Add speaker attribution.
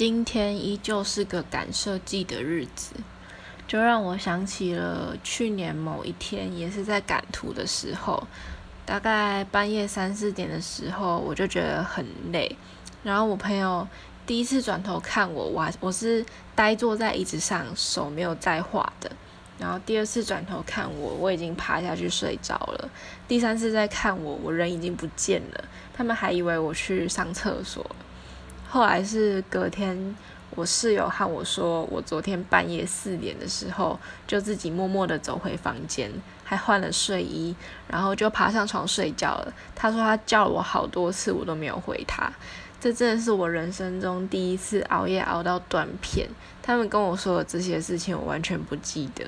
Speaker 1: 今天依旧是个赶设计的日子，就让我想起了去年某一天，也是在赶图的时候，大概半夜三四点的时候，我就觉得很累。然后我朋友第一次转头看我，我我是呆坐在椅子上，手没有在画的。然后第二次转头看我，我已经趴下去睡着了。第三次再看我，我人已经不见了，他们还以为我去上厕所。后来是隔天，我室友和我说，我昨天半夜四点的时候，就自己默默的走回房间，还换了睡衣，然后就爬上床睡觉了。他说他叫了我好多次，我都没有回他。这真的是我人生中第一次熬夜熬到断片。他们跟我说的这些事情，我完全不记得。